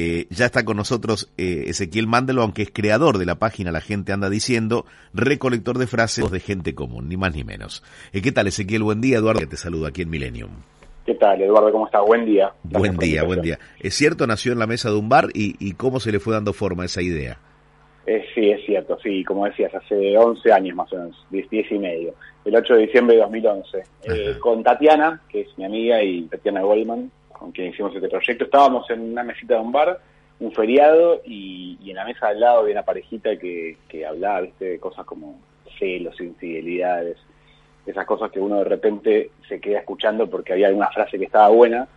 Eh, ya está con nosotros eh, Ezequiel Mándelo, aunque es creador de la página La Gente Anda Diciendo, recolector de frases de gente común, ni más ni menos. Eh, ¿Qué tal Ezequiel? Buen día, Eduardo, te saludo aquí en Millennium. ¿Qué tal, Eduardo? ¿Cómo estás? Buen día. Gracias buen día, buen día. ¿Es cierto, nació en la mesa de un bar y, y cómo se le fue dando forma a esa idea? Eh, sí, es cierto, sí, como decías, hace 11 años más o menos, 10, 10 y medio, el 8 de diciembre de 2011, eh, con Tatiana, que es mi amiga, y Tatiana Goldman, con quien hicimos este proyecto, estábamos en una mesita de un bar, un feriado, y, y en la mesa al lado había una parejita que, que hablaba, viste, de cosas como celos, infidelidades, esas cosas que uno de repente se queda escuchando porque había alguna frase que estaba buena,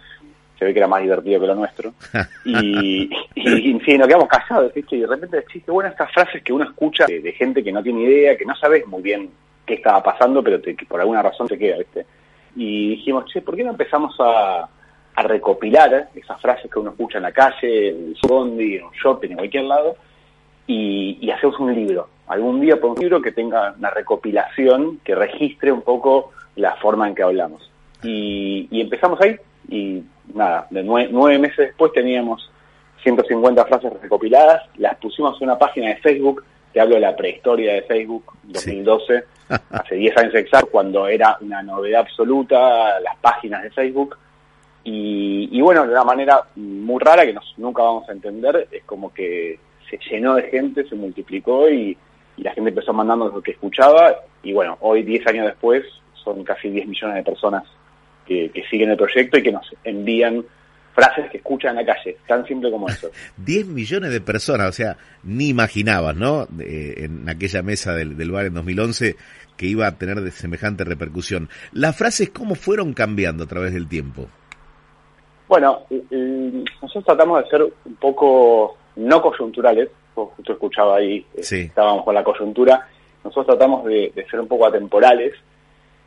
se ve que era más divertido que lo nuestro. Y, y, y sí, nos quedamos callados, ¿viste? Y de repente existe, bueno, estas frases que uno escucha de, de, gente que no tiene idea, que no sabes muy bien qué estaba pasando, pero te, que por alguna razón te queda, ¿viste? Y dijimos, che, ¿por qué no empezamos a, a recopilar esas frases que uno escucha en la calle, en el bondi, en un shopping, en cualquier lado, y, y hacemos un libro? Algún día por un libro que tenga una recopilación que registre un poco la forma en que hablamos. Y, y empezamos ahí, y nada, de nueve, nueve, meses después teníamos 150 frases recopiladas, las pusimos en una página de Facebook, te hablo de la prehistoria de Facebook, 2012, sí. hace 10 años exactos, cuando era una novedad absoluta las páginas de Facebook, y, y bueno, de una manera muy rara que nos, nunca vamos a entender, es como que se llenó de gente, se multiplicó y, la gente empezó mandando lo que escuchaba, y bueno, hoy 10 años después son casi 10 millones de personas que, siguen el proyecto y que nos envían frases que escuchan en la calle, tan simple como eso. 10 millones de personas, o sea, ni imaginabas, ¿no? De, en aquella mesa del, del, bar en 2011 que iba a tener de semejante repercusión. ¿Las frases cómo fueron cambiando a través del tiempo? Bueno, nosotros tratamos de ser un poco no coyunturales, justo escuchaba ahí, sí. estábamos con la coyuntura, nosotros tratamos de, de ser un poco atemporales,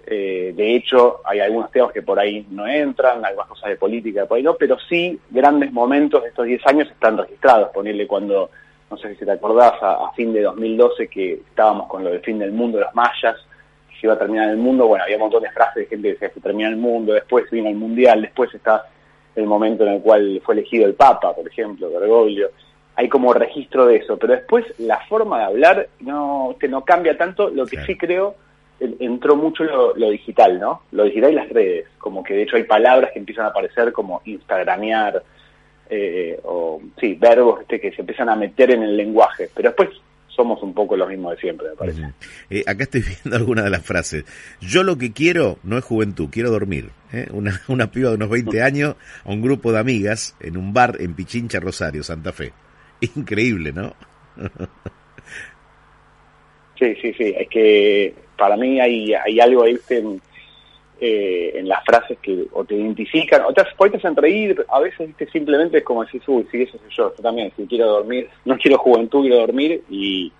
eh, de hecho, hay algunos temas que por ahí no entran, algunas cosas de política por ahí no, pero sí grandes momentos de estos 10 años están registrados. Ponerle cuando, no sé si te acordás, a, a, fin de 2012 que estábamos con lo del fin del mundo de los mayas, que se iba a terminar el mundo, bueno, había un montón de frases de gente que decía que se termina el mundo, después vino el mundial, después está el momento en el cual fue elegido el Papa, por ejemplo, Bergoglio. Hay como registro de eso, pero después la forma de hablar no, no cambia tanto, lo que sí, sí creo entró mucho lo, lo, digital, ¿no? Lo digital y las redes, como que de hecho hay palabras que empiezan a aparecer como instagramear, eh, o sí, verbos este, que se empiezan a meter en el lenguaje, pero después somos un poco lo mismo de siempre, me parece. Uh -huh. eh, acá estoy viendo algunas de las frases. Yo lo que quiero no es juventud, quiero dormir. ¿eh? Una, una piba de unos 20 años a un grupo de amigas en un bar en Pichincha, Rosario, Santa Fe. Increíble, ¿no? sí, sí, sí, es que para mí hay, hay algo ahí en, eh, en las frases que o te identifican, o te, te hacen reír, a veces ¿viste? simplemente es como decir, uy, sí, eso soy yo, yo también, si quiero dormir, no quiero juventud, quiero dormir, y,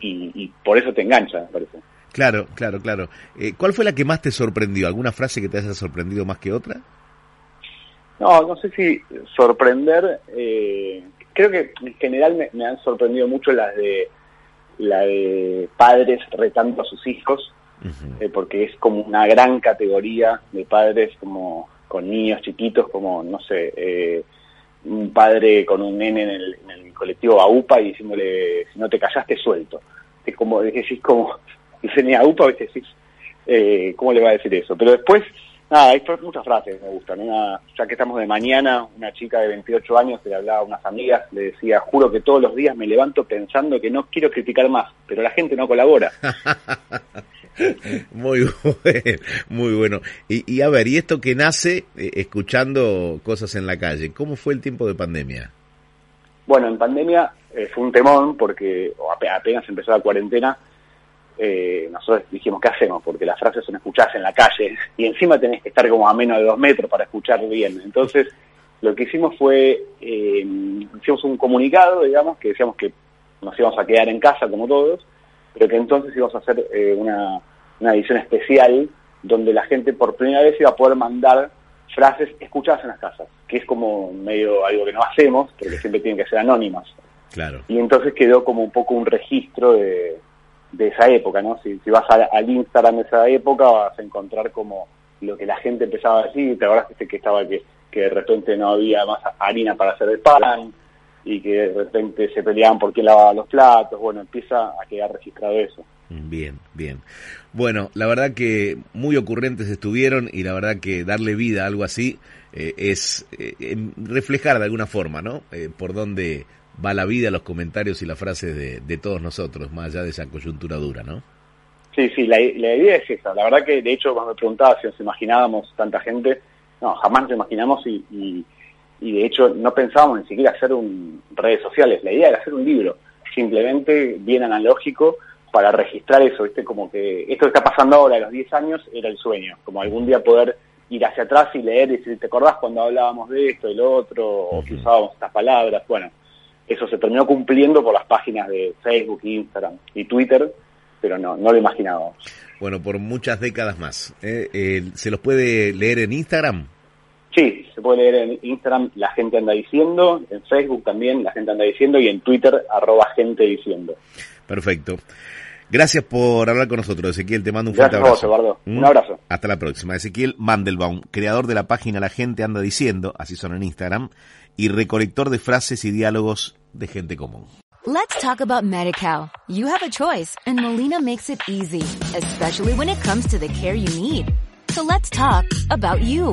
y, y por eso te engancha, me parece. Claro, claro, claro. Eh, ¿Cuál fue la que más te sorprendió? ¿Alguna frase que te haya sorprendido más que otra? No, no sé si sorprender, eh, creo que en general me, me han sorprendido mucho las de la de padres retando a sus hijos, uh -huh. eh, porque es como una gran categoría de padres como con niños chiquitos, como, no sé, eh, un padre con un nene en el, en el colectivo AUPA y diciéndole, si no te callaste, suelto. Es como, decís, como, dice ni AUPA, ¿viste? decís, eh, ¿cómo le va a decir eso? Pero después, nada, hay muchas frases que me gustan. Una, ya que estamos de mañana, una chica de 28 años le hablaba a unas amigas, le decía, juro que todos los días me levanto pensando que no quiero criticar más, pero la gente no colabora. muy bueno, muy bueno. Y, y, a ver, y esto que nace eh, escuchando cosas en la calle, ¿cómo fue el tiempo de pandemia? Bueno, en pandemia eh, fue un temón porque apenas empezó la cuarentena, eh, nosotros dijimos, ¿qué hacemos? Porque las frases son escuchadas en la calle y encima tenés que estar como a menos de dos metros para escuchar bien. Entonces, lo que hicimos fue eh, hicimos un comunicado, digamos, que decíamos que nos íbamos a quedar en casa como todos, pero que entonces íbamos a hacer una, una edición especial donde la gente por primera vez iba a poder mandar frases escuchadas en las casas, que es como medio algo que no hacemos, porque siempre tienen que ser anónimas. Claro. Y entonces quedó como un poco un registro de, de esa época, ¿no? Si, si vas al Instagram de esa época vas a encontrar como lo que la gente empezaba a decir, te acordás que estaba que, que de repente no había más harina para hacer el pan y que de repente se peleaban por quién lavaba los platos, bueno, empieza a quedar registrado eso. Bien, bien. Bueno, la verdad que muy ocurrentes estuvieron y la verdad que darle vida a algo así eh, es eh, reflejar de alguna forma, ¿no? Eh, por dónde va la vida, los comentarios y las frases de, todos nosotros, más allá de esa coyuntura dura, ¿no? Sí, sí, la, la idea es esa. La verdad que, de hecho, cuando me preguntaba si nos imaginábamos tanta gente, no, jamás nos imaginamos y, y, y, de hecho no pensábamos ni siquiera hacer un redes sociales. La idea era hacer un libro, simplemente bien analógico, para registrar eso, ¿viste? Como que esto que está pasando ahora a los 10 años era el sueño, como algún día poder ir hacia atrás y leer y decir, ¿te acordás cuando hablábamos de esto, y lo otro, o que usábamos estas palabras? Bueno, eso se terminó cumpliendo por las páginas de Facebook, Instagram y Twitter, pero no, no lo imaginábamos. Bueno, por muchas décadas más. ¿eh? Eh, ¿Se los puede leer en Instagram? Sí, se puede leer en Instagram La Gente Anda Diciendo, en Facebook también La Gente Anda Diciendo y en Twitter arroba Gente Diciendo. Perfecto. Gracias por hablar con nosotros, Ezequiel. Te mando un fuerte abrazo. Vos, Eduardo. Un abrazo. Hasta la próxima. Ezequiel Mandelbaum, creador de la página La Gente Anda Diciendo, así son en Instagram, y recolector de frases y diálogos de gente común. Let's talk about MediCal. You have a choice, and Molina makes it easy, especially when it comes to the care you need. So let's talk about you,